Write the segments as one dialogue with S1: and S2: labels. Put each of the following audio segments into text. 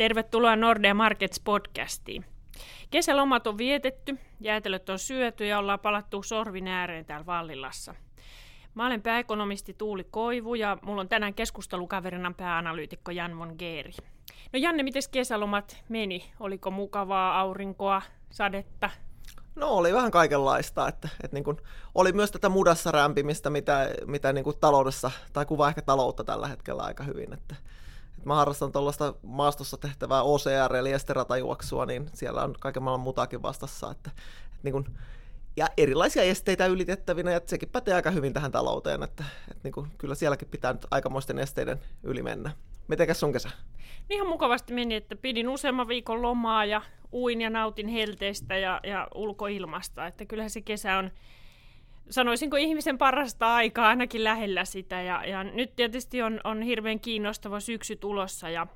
S1: Tervetuloa Nordea Markets podcastiin. Kesälomat on vietetty, jäätelöt on syöty ja ollaan palattu sorvin ääreen täällä Vallilassa. Mä olen pääekonomisti Tuuli Koivu ja mulla on tänään keskustelukaverina pääanalyytikko Jan von Geeri. No Janne, miten kesälomat meni? Oliko mukavaa aurinkoa, sadetta?
S2: No oli vähän kaikenlaista, että, että niin kuin, oli myös tätä mudassa rämpimistä, mitä, mitä niin kuin taloudessa, tai kuvaa ehkä taloutta tällä hetkellä aika hyvin, että, että mä harrastan tuollaista maastossa tehtävää OCR, eli esteratajuoksua, niin siellä on kaiken maailman mutakin vastassa, että, että niin kuin, ja erilaisia esteitä ylitettävinä, ja sekin pätee aika hyvin tähän talouteen, että, että niin kuin, kyllä sielläkin pitää nyt aikamoisten esteiden yli mennä. Mitenkäs sun kesä?
S1: Ihan mukavasti meni, että pidin useamman viikon lomaa ja uin ja nautin helteistä ja, ja ulkoilmasta. Että kyllähän se kesä on, sanoisinko ihmisen parasta aikaa ainakin lähellä sitä. Ja, ja nyt tietysti on, on hirveän kiinnostava syksy tulossa ja,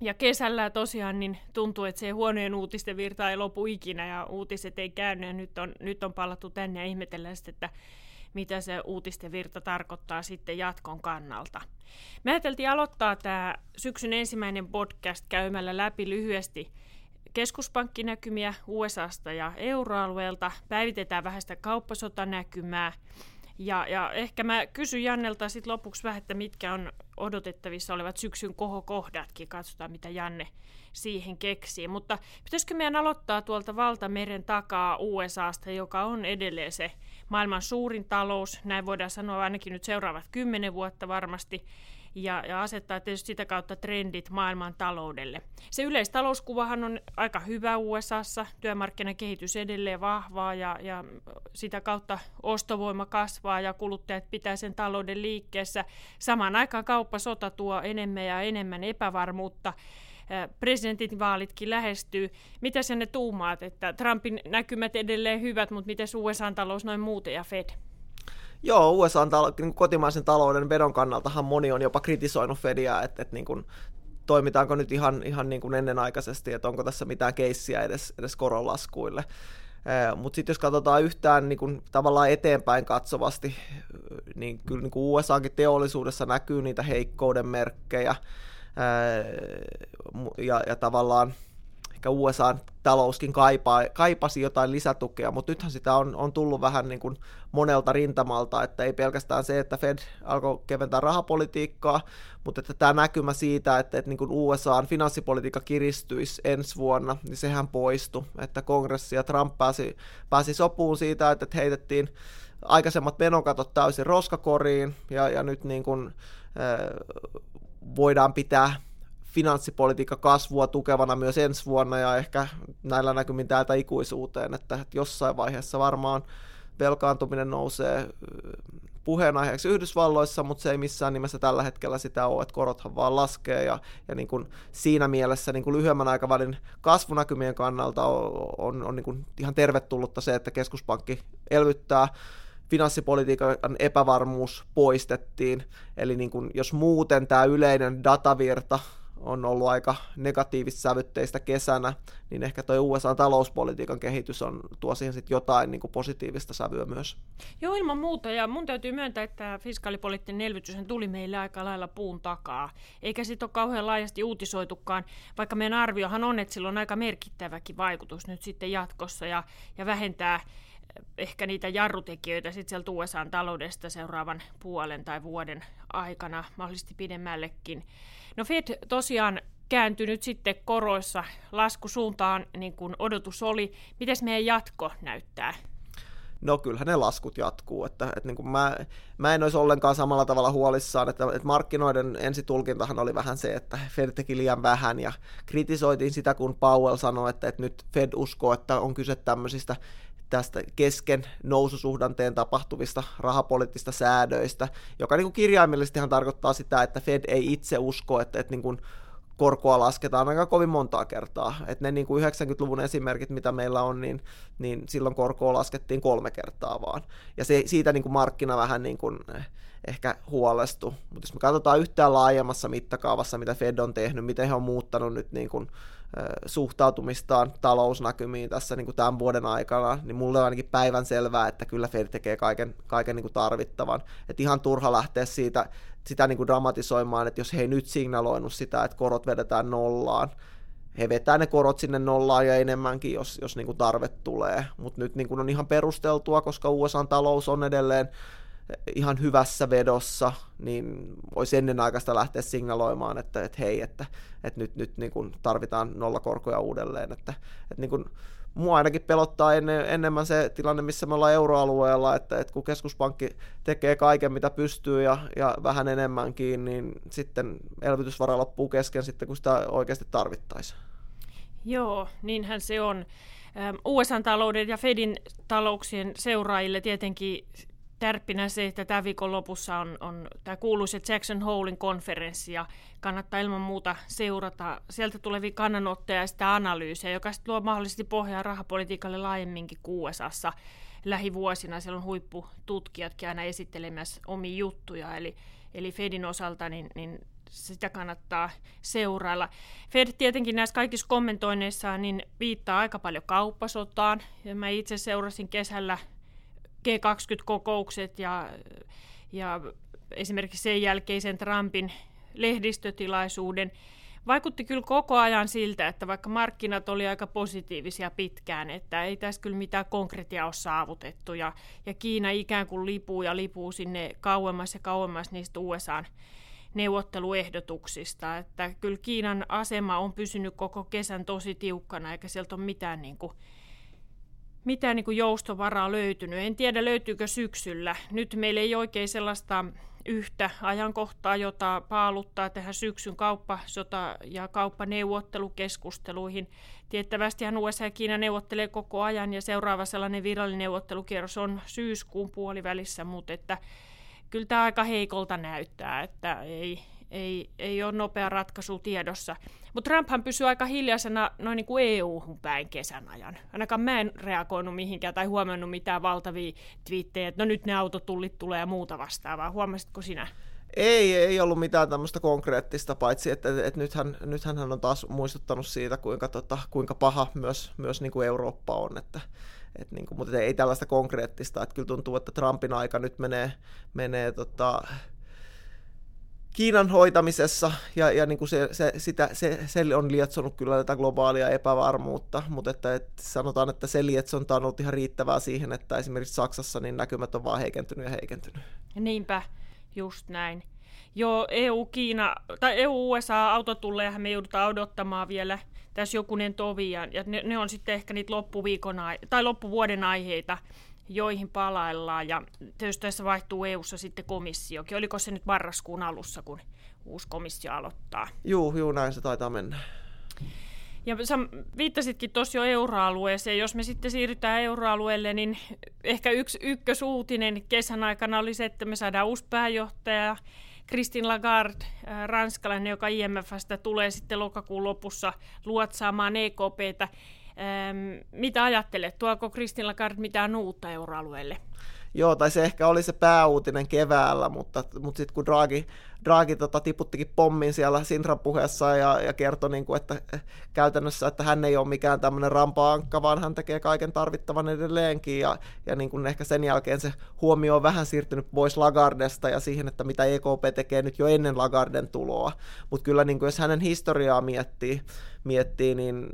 S1: ja kesällä tosiaan niin tuntuu, että se huonojen uutisten virta ei lopu ikinä ja uutiset ei käänny ja nyt on, nyt on palattu tänne ja ihmetellään sitten, että mitä se uutisten virta tarkoittaa sitten jatkon kannalta. Me ajateltiin aloittaa tämä syksyn ensimmäinen podcast käymällä läpi lyhyesti keskuspankkinäkymiä USAsta ja euroalueelta, päivitetään vähän sitä kauppasotanäkymää, ja, ja ehkä mä kysyn Jannelta sitten lopuksi vähän, että mitkä on odotettavissa olevat syksyn kohokohdatkin. Katsotaan, mitä Janne siihen keksii. Mutta pitäisikö meidän aloittaa tuolta valtameren takaa USAsta, joka on edelleen se maailman suurin talous. Näin voidaan sanoa ainakin nyt seuraavat kymmenen vuotta varmasti ja, ja asettaa tietysti sitä kautta trendit maailman taloudelle. Se yleistalouskuvahan on aika hyvä USAssa, työmarkkinakehitys edelleen vahvaa ja, ja sitä kautta ostovoima kasvaa ja kuluttajat pitää sen talouden liikkeessä. Samaan aikaan kauppasota tuo enemmän ja enemmän epävarmuutta presidentinvaalitkin lähestyy. Mitä sen ne tuumaat, että Trumpin näkymät edelleen hyvät, mutta miten USA-talous noin muuten ja Fed?
S2: Joo, USA on talo, niin kotimaisen talouden vedon kannaltahan moni on jopa kritisoinut Fedia, että, että niin kuin, toimitaanko nyt ihan, ihan niin kuin ennenaikaisesti, että onko tässä mitään keissiä edes, edes koronlaskuille. Mutta sitten jos katsotaan yhtään niin kuin, tavallaan eteenpäin katsovasti, niin kyllä niin USAkin teollisuudessa näkyy niitä heikkouden merkkejä. ja, ja tavallaan ehkä USAn talouskin kaipaa, kaipasi jotain lisätukea, mutta nythän sitä on, on tullut vähän niin kuin monelta rintamalta, että ei pelkästään se, että Fed alkoi keventää rahapolitiikkaa, mutta että tämä näkymä siitä, että, että niin kuin USAn finanssipolitiikka kiristyisi ensi vuonna, niin sehän poistui, että kongressi ja Trump pääsi, pääsi sopuun siitä, että heitettiin aikaisemmat menokatot täysin roskakoriin, ja, ja nyt niin kuin, voidaan pitää finanssipolitiikka kasvua tukevana myös ensi vuonna ja ehkä näillä näkymin täältä ikuisuuteen, että jossain vaiheessa varmaan velkaantuminen nousee puheenaiheeksi Yhdysvalloissa, mutta se ei missään nimessä tällä hetkellä sitä ole, että korothan vaan laskee ja, ja niin kuin siinä mielessä niin kuin lyhyemmän aikavälin kasvunäkymien kannalta on, on, on niin kuin ihan tervetullutta se, että keskuspankki elvyttää. Finanssipolitiikan epävarmuus poistettiin, eli niin kuin, jos muuten tämä yleinen datavirta on ollut aika negatiivissävytteistä kesänä, niin ehkä tuo USA-talouspolitiikan kehitys on, tuo siihen sit jotain niin kuin positiivista sävyä myös.
S1: Joo, ilman muuta. Ja mun täytyy myöntää, että fiskaalipoliittinen elvytys tuli meille aika lailla puun takaa. Eikä siitä ole kauhean laajasti uutisoitukaan, vaikka meidän arviohan on, että sillä on aika merkittäväkin vaikutus nyt sitten jatkossa ja, ja vähentää ehkä niitä jarrutekijöitä sitten sieltä USA-taloudesta seuraavan puolen tai vuoden aikana, mahdollisesti pidemmällekin. No Fed tosiaan kääntynyt sitten koroissa laskusuuntaan, niin kuin odotus oli. Miten meidän jatko näyttää?
S2: No kyllähän ne laskut jatkuu, että, että niin kuin mä, mä en olisi ollenkaan samalla tavalla huolissaan, että, että markkinoiden ensitulkintahan oli vähän se, että Fed teki liian vähän ja kritisoitiin sitä, kun Powell sanoi, että, että nyt Fed uskoo, että on kyse tämmöisistä tästä kesken noususuhdanteen tapahtuvista rahapoliittista säädöistä, joka niin kuin kirjaimellisestihan tarkoittaa sitä, että Fed ei itse usko, että, että niin kuin korkoa lasketaan aika kovin montaa kertaa. Et ne niin kuin 90-luvun esimerkit, mitä meillä on, niin, niin silloin korkoa laskettiin kolme kertaa vaan. Ja se, siitä niin kuin markkina vähän niin kuin ehkä huolestu. Mutta jos me katsotaan yhtään laajemmassa mittakaavassa, mitä Fed on tehnyt, miten he on muuttanut nyt niin kuin suhtautumistaan talousnäkymiin tässä niin kuin tämän vuoden aikana, niin mulle on ainakin päivän selvää, että kyllä Fed tekee kaiken, kaiken niin kuin tarvittavan. Et ihan turha lähteä siitä, sitä niin kuin dramatisoimaan, että jos he ei nyt signaloinut sitä, että korot vedetään nollaan, he vetää ne korot sinne nollaan ja enemmänkin, jos, jos niin kuin tarve tulee. Mutta nyt niin kuin on ihan perusteltua, koska USA-talous on edelleen ihan hyvässä vedossa, niin voisi ennenaikaista lähteä signaloimaan, että, että hei, että, että nyt, nyt niin kuin tarvitaan nollakorkoja uudelleen. Että, että niin kuin, mua ainakin pelottaa enne, enemmän se tilanne, missä me ollaan euroalueella, että, että kun keskuspankki tekee kaiken, mitä pystyy ja, ja vähän enemmänkin, niin sitten elvytysvara loppuu kesken sitten, kun sitä oikeasti tarvittaisiin.
S1: Joo, niinhän se on. USA-talouden ja Fedin talouksien seuraajille tietenkin tärppinä se, että tämä viikon lopussa on, on tämä kuuluisa Jackson Holein konferenssi ja kannattaa ilman muuta seurata sieltä tulevia kannanottoja ja sitä analyysiä, joka sitten luo mahdollisesti pohjaa rahapolitiikalle laajemminkin USAssa lähivuosina. Siellä on huippututkijatkin aina esittelemässä omia juttuja, eli, eli Fedin osalta niin, niin sitä kannattaa seurailla. Fed tietenkin näissä kaikissa kommentoinneissa niin viittaa aika paljon kauppasotaan. Ja mä itse seurasin kesällä G20-kokoukset ja, ja esimerkiksi sen jälkeisen Trumpin lehdistötilaisuuden, vaikutti kyllä koko ajan siltä, että vaikka markkinat oli aika positiivisia pitkään, että ei tässä kyllä mitään konkreettia ole saavutettu ja, ja Kiina ikään kuin lipuu ja lipuu sinne kauemmas ja kauemmas niistä USAn neuvotteluehdotuksista, että kyllä Kiinan asema on pysynyt koko kesän tosi tiukkana, eikä sieltä ole mitään niin kuin mitään niin kuin joustovaraa löytynyt. En tiedä, löytyykö syksyllä. Nyt meillä ei oikein sellaista yhtä ajankohtaa, jota paaluttaa tähän syksyn kauppasota- ja kauppaneuvottelukeskusteluihin. Tiettävästihän USA ja Kiina neuvottelee koko ajan ja seuraava sellainen virallinen neuvottelukierros on syyskuun puolivälissä, mutta että kyllä tämä aika heikolta näyttää, että ei, ei, ei ole nopea ratkaisu tiedossa. Mutta Trumphan pysyy aika hiljaisena noin niin kuin EU-hun päin kesän ajan. Ainakaan mä en reagoinut mihinkään tai huomannut mitään valtavia twiittejä, että no nyt ne autotullit tulee ja muuta vastaavaa. Huomasitko sinä?
S2: Ei, ei ollut mitään tämmöistä konkreettista, paitsi että, että, nythän, nythän hän on taas muistuttanut siitä, kuinka, tota, kuinka paha myös, myös niin kuin Eurooppa on, että, et niin kuin, mutta ei tällaista konkreettista, että kyllä tuntuu, että Trumpin aika nyt menee, menee tota, Kiinan hoitamisessa, ja, ja niin kuin se, se, sitä, se, se on lietsonut kyllä tätä globaalia epävarmuutta, mutta että, että sanotaan, että se lietsonta on ollut ihan riittävää siihen, että esimerkiksi Saksassa niin näkymät on vaan heikentynyt ja heikentynyt.
S1: Niinpä, just näin. Joo, EU-Kiina, tai EU-USA-autotullejahan me joudutaan odottamaan vielä tässä jokunen tovi, ja ne, ne on sitten ehkä niitä loppuviikon tai loppuvuoden aiheita, joihin palaillaan. Ja tietysti tässä vaihtuu EU-ssa sitten komissiokin. Oliko se nyt marraskuun alussa, kun uusi komissio aloittaa?
S2: Juu, juu näin se taitaa mennä.
S1: Ja sä viittasitkin tuossa jo euroalueeseen. Jos me sitten siirrytään euroalueelle, niin ehkä yksi ykkösuutinen kesän aikana oli se, että me saadaan uusi pääjohtaja, Christine Lagarde, ranskalainen, joka IMFstä tulee sitten lokakuun lopussa luotsaamaan EKPtä. Ähm, mitä ajattelet? Tuoko Kristin Lagarde mitään uutta euroalueelle?
S2: Joo, tai se ehkä oli se pääuutinen keväällä, mutta, mutta sitten kun Draghi, Draghi tota, tiputtikin pommin siellä Sintran puheessa ja, ja kertoi, niin kuin, että eh, käytännössä, että hän ei ole mikään tämmöinen rampa-ankka, vaan hän tekee kaiken tarvittavan edelleenkin, ja, ja niin kuin ehkä sen jälkeen se huomio on vähän siirtynyt pois Lagardesta ja siihen, että mitä EKP tekee nyt jo ennen Lagarden tuloa. Mutta kyllä niin kuin, jos hänen historiaa miettii, miettii niin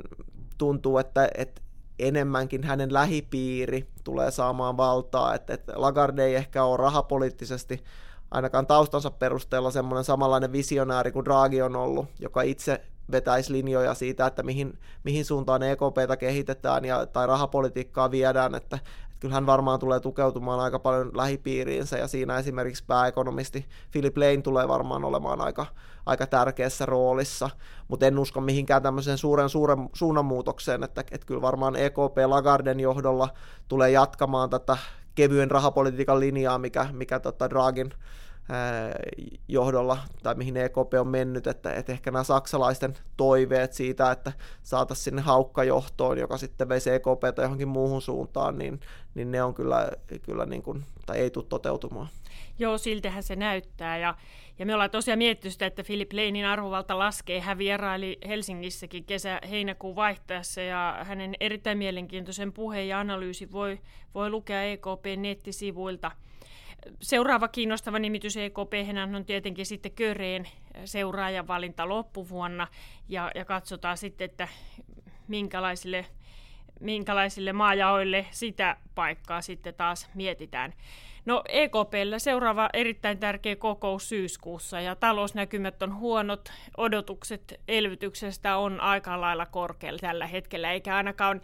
S2: tuntuu, että, että enemmänkin hänen lähipiiri tulee saamaan valtaa, että, että Lagarde ei ehkä ole rahapoliittisesti ainakaan taustansa perusteella semmoinen samanlainen visionääri kuin Draghi on ollut, joka itse vetäisi linjoja siitä, että mihin, mihin suuntaan EKPtä kehitetään ja, tai rahapolitiikkaa viedään, että, kyllä hän varmaan tulee tukeutumaan aika paljon lähipiiriinsä, ja siinä esimerkiksi pääekonomisti Philip Lane tulee varmaan olemaan aika, aika tärkeässä roolissa, mutta en usko mihinkään tämmöiseen suuren, suuren suunnanmuutokseen, että, että kyllä varmaan EKP Lagarden johdolla tulee jatkamaan tätä kevyen rahapolitiikan linjaa, mikä, mikä tota Dragin, johdolla, tai mihin EKP on mennyt, että, että ehkä nämä saksalaisten toiveet siitä, että saataisiin sinne haukkajohtoon, joka sitten veisi EKP johonkin muuhun suuntaan, niin, niin ne on kyllä, kyllä niin kuin, tai ei tule toteutumaan.
S1: Joo, siltähän se näyttää. Ja, ja me ollaan tosiaan miettinyt sitä, että Philip Leinin arvovalta laskee. Hän vieraili Helsingissäkin kesä-heinäkuun vaihtaessa ja hänen erittäin mielenkiintoisen puheen ja analyysi voi, voi lukea EKP nettisivuilta. Seuraava kiinnostava nimitys EKP on tietenkin sitten Köreen seuraajan valinta loppuvuonna ja, ja katsotaan sitten, että minkälaisille minkälaisille maajaoille sitä paikkaa sitten taas mietitään. No EKPllä seuraava erittäin tärkeä kokous syyskuussa ja talousnäkymät on huonot. Odotukset elvytyksestä on aika lailla korkealla tällä hetkellä, eikä ainakaan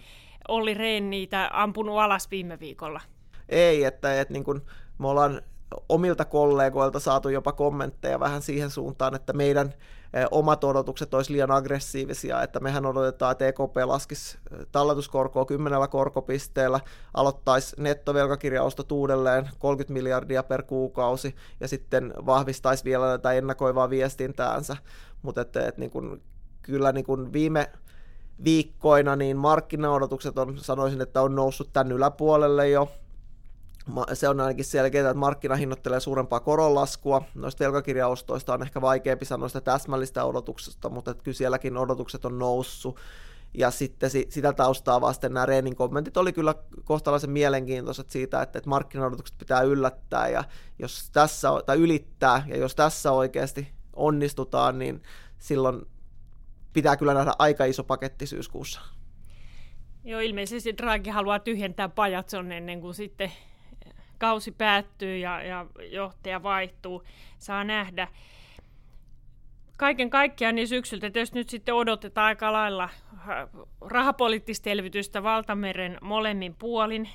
S1: Olli Rehn niitä ampunut alas viime viikolla.
S2: Ei, että, että niin kuin me ollaan omilta kollegoilta saatu jopa kommentteja vähän siihen suuntaan, että meidän eh, omat odotukset olisi liian aggressiivisia, että mehän odotetaan, että EKP laskisi eh, talletuskorkoa kymmenellä korkopisteellä, aloittaisi nettovelkakirjaostot uudelleen 30 miljardia per kuukausi ja sitten vahvistaisi vielä tätä ennakoivaa viestintäänsä, mutta että, että niin kuin, kyllä niin kuin viime viikkoina niin markkinaodotukset on, sanoisin, että on noussut tämän yläpuolelle jo, se on ainakin selkeää, että markkina hinnoittelee suurempaa koronlaskua. Noista velkakirjaostoista on ehkä vaikeampi sanoa sitä täsmällistä odotuksesta, mutta kyllä sielläkin odotukset on noussut. Ja sitten sitä taustaa vasten nämä Reenin kommentit oli kyllä kohtalaisen mielenkiintoiset siitä, että, että markkinaodotukset pitää yllättää ja jos tässä, tai ylittää, ja jos tässä oikeasti onnistutaan, niin silloin pitää kyllä nähdä aika iso paketti syyskuussa.
S1: Joo, ilmeisesti Draghi haluaa tyhjentää pajatson ennen kuin sitten kausi päättyy ja, ja johtaja vaihtuu, saa nähdä. Kaiken kaikkiaan niin syksyltä jos nyt sitten odotetaan aika lailla äh, rahapoliittista elvytystä valtameren molemmin puolin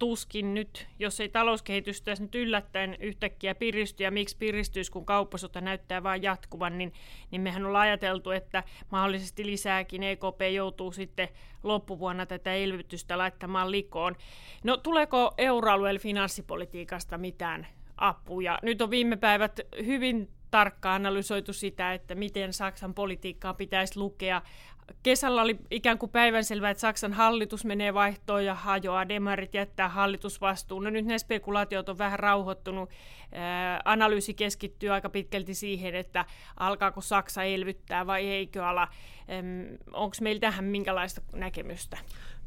S1: tuskin nyt, jos ei talouskehitys tässä nyt yllättäen yhtäkkiä piristy, ja miksi piristyisi, kun kauppasota näyttää vain jatkuvan, niin, niin mehän ollaan ajateltu, että mahdollisesti lisääkin EKP joutuu sitten loppuvuonna tätä elvytystä laittamaan likoon. No tuleeko euroalueelle finanssipolitiikasta mitään apuja? Nyt on viime päivät hyvin tarkkaan analysoitu sitä, että miten Saksan politiikkaa pitäisi lukea kesällä oli ikään kuin päivänselvää, että Saksan hallitus menee vaihtoon ja hajoaa, demarit jättää hallitusvastuun. No nyt ne spekulaatiot on vähän rauhoittunut. analyysi keskittyy aika pitkälti siihen, että alkaako Saksa elvyttää vai eikö ala. Onko meillä tähän minkälaista näkemystä?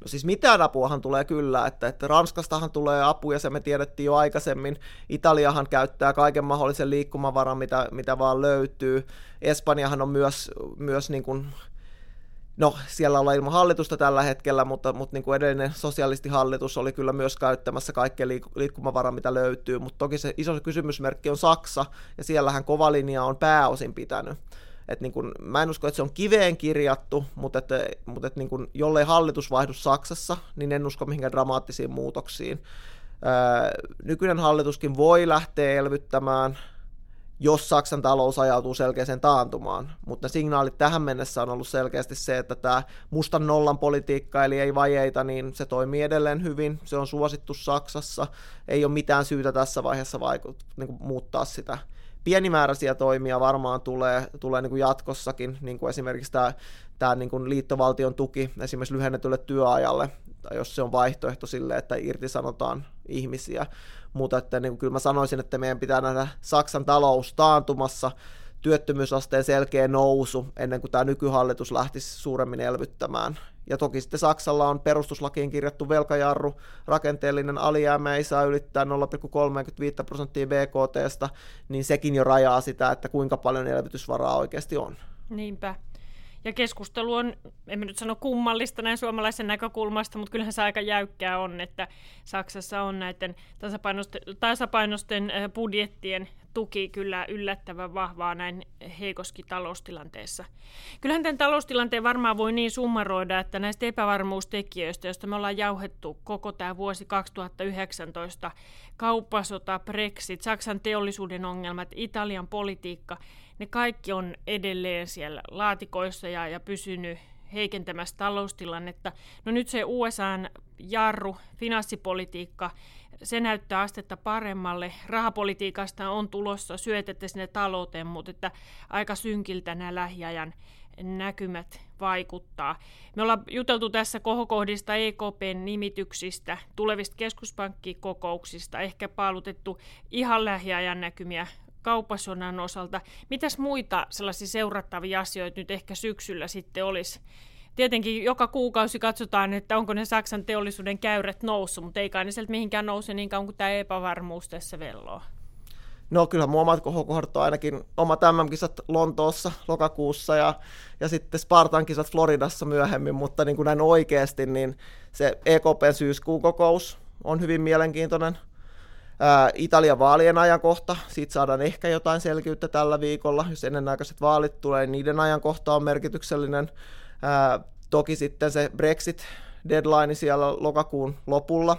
S2: No siis mitään apuahan tulee kyllä, että, että Ranskastahan tulee apuja, se me tiedettiin jo aikaisemmin. Italiahan käyttää kaiken mahdollisen liikkumavaran, mitä, mitä vaan löytyy. Espanjahan on myös, myös niin kuin No, siellä ollaan ilman hallitusta tällä hetkellä, mutta, mutta niin kuin edellinen sosialistihallitus oli kyllä myös käyttämässä kaikkea liik- liikkumavaraa, mitä löytyy, mutta toki se iso kysymysmerkki on Saksa, ja siellähän kova linja on pääosin pitänyt. Et niin kun, mä en usko, että se on kiveen kirjattu, mutta, et, mutta et niin kun, jollei hallitus vaihdu Saksassa, niin en usko mihinkään dramaattisiin muutoksiin. Öö, nykyinen hallituskin voi lähteä elvyttämään, jos Saksan talous ajautuu selkeäseen taantumaan. Mutta signaalit tähän mennessä on ollut selkeästi se, että tämä mustan nollan politiikka, eli ei vajeita, niin se toimii edelleen hyvin. Se on suosittu Saksassa. Ei ole mitään syytä tässä vaiheessa vaikut, niin kuin muuttaa sitä. Pienimääräisiä toimia varmaan tulee, tulee niin kuin jatkossakin, niin kuin esimerkiksi tämä, tämä niin kuin liittovaltion tuki esimerkiksi lyhennetylle työajalle, tai jos se on vaihtoehto sille, että irtisanotaan ihmisiä mutta että niin kyllä mä sanoisin, että meidän pitää nähdä Saksan talous taantumassa, työttömyysasteen selkeä nousu ennen kuin tämä nykyhallitus lähtisi suuremmin elvyttämään. Ja toki sitten Saksalla on perustuslakiin kirjattu velkajarru, rakenteellinen alijäämä ei saa ylittää 0,35 prosenttia BKTstä, niin sekin jo rajaa sitä, että kuinka paljon elvytysvaraa oikeasti on.
S1: Niinpä. Ja keskustelu on, en nyt sano kummallista näin suomalaisen näkökulmasta, mutta kyllähän se aika jäykkää on, että Saksassa on näiden tasapainosten, tasapainosten budjettien tuki kyllä yllättävän vahvaa näin heikoskin taloustilanteessa. Kyllähän tämän taloustilanteen varmaan voi niin summaroida, että näistä epävarmuustekijöistä, joista me ollaan jauhettu koko tämä vuosi 2019, kauppasota, Brexit, Saksan teollisuuden ongelmat, Italian politiikka, ne kaikki on edelleen siellä laatikoissa ja, ja pysynyt heikentämässä taloustilannetta. No nyt se USAn jarru, finanssipolitiikka, se näyttää astetta paremmalle. Rahapolitiikasta on tulossa syötettä sinne talouteen, mutta että aika synkiltä nämä lähiajan näkymät vaikuttaa. Me ollaan juteltu tässä kohokohdista EKPn nimityksistä, tulevista keskuspankkikokouksista, ehkä paalutettu ihan lähiajan näkymiä kauppasodan osalta. Mitäs muita sellaisia seurattavia asioita nyt ehkä syksyllä sitten olisi? Tietenkin joka kuukausi katsotaan, että onko ne Saksan teollisuuden käyrät noussut, mutta ei kai ne sieltä mihinkään nouse niin kauan kuin tämä epävarmuus tässä velloo.
S2: No kyllä mun omat kohokohdat on ainakin omat MM-kisat Lontoossa lokakuussa ja, ja sitten Spartan kisat Floridassa myöhemmin, mutta niin kuin näin oikeasti, niin se EKPn syyskuun kokous on hyvin mielenkiintoinen. Italian vaalien ajankohta, siitä saadaan ehkä jotain selkeyttä tällä viikolla, jos ennenaikaiset vaalit tulee, niiden ajankohta on merkityksellinen. Toki sitten se Brexit deadline siellä lokakuun lopulla,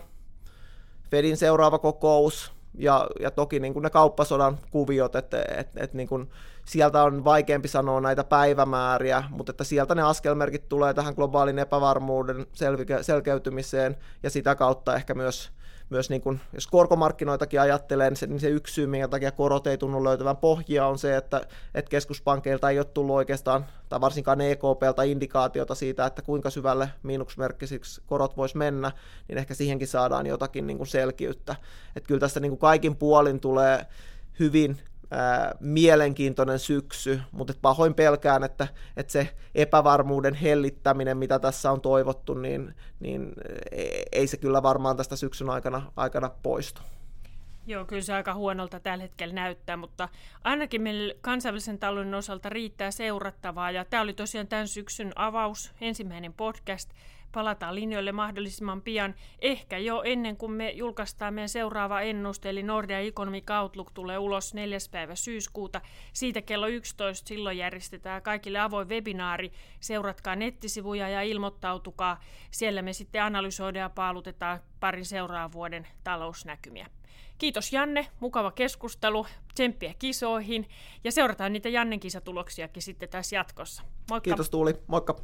S2: Fedin seuraava kokous, ja, ja toki niin kuin ne kauppasodan kuviot, että et, et niin kuin sieltä on vaikeampi sanoa näitä päivämääriä, mutta että sieltä ne askelmerkit tulee tähän globaalin epävarmuuden selkeytymiseen ja sitä kautta ehkä myös myös niin kuin, jos korkomarkkinoitakin ajattelee, niin se, niin se yksi syy, minkä takia korot ei tunnu löytävän pohjia, on se, että, että keskuspankeilta ei ole tullut oikeastaan, tai varsinkaan EKPltä indikaatiota siitä, että kuinka syvälle miinusmerkkisiksi korot voisi mennä, niin ehkä siihenkin saadaan jotakin niin kuin selkiyttä. Että kyllä tästä niin kuin kaikin puolin tulee hyvin mielenkiintoinen syksy, mutta pahoin pelkään, että, että se epävarmuuden hellittäminen, mitä tässä on toivottu, niin, niin e, ei se kyllä varmaan tästä syksyn aikana, aikana poistu.
S1: Joo, kyllä se aika huonolta tällä hetkellä näyttää, mutta ainakin meillä kansainvälisen talouden osalta riittää seurattavaa. Ja tämä oli tosiaan tämän syksyn avaus, ensimmäinen podcast palataan linjoille mahdollisimman pian, ehkä jo ennen kuin me julkaistaan meidän seuraava ennuste, eli Nordea Economic Outlook tulee ulos 4. päivä syyskuuta. Siitä kello 11 silloin järjestetään kaikille avoin webinaari. Seuratkaa nettisivuja ja ilmoittautukaa. Siellä me sitten analysoidaan ja paalutetaan parin seuraavan vuoden talousnäkymiä. Kiitos Janne, mukava keskustelu, tsemppiä kisoihin ja seurataan niitä Jannen kisatuloksiakin sitten tässä jatkossa.
S2: Moikka! Kiitos Tuuli, moikka!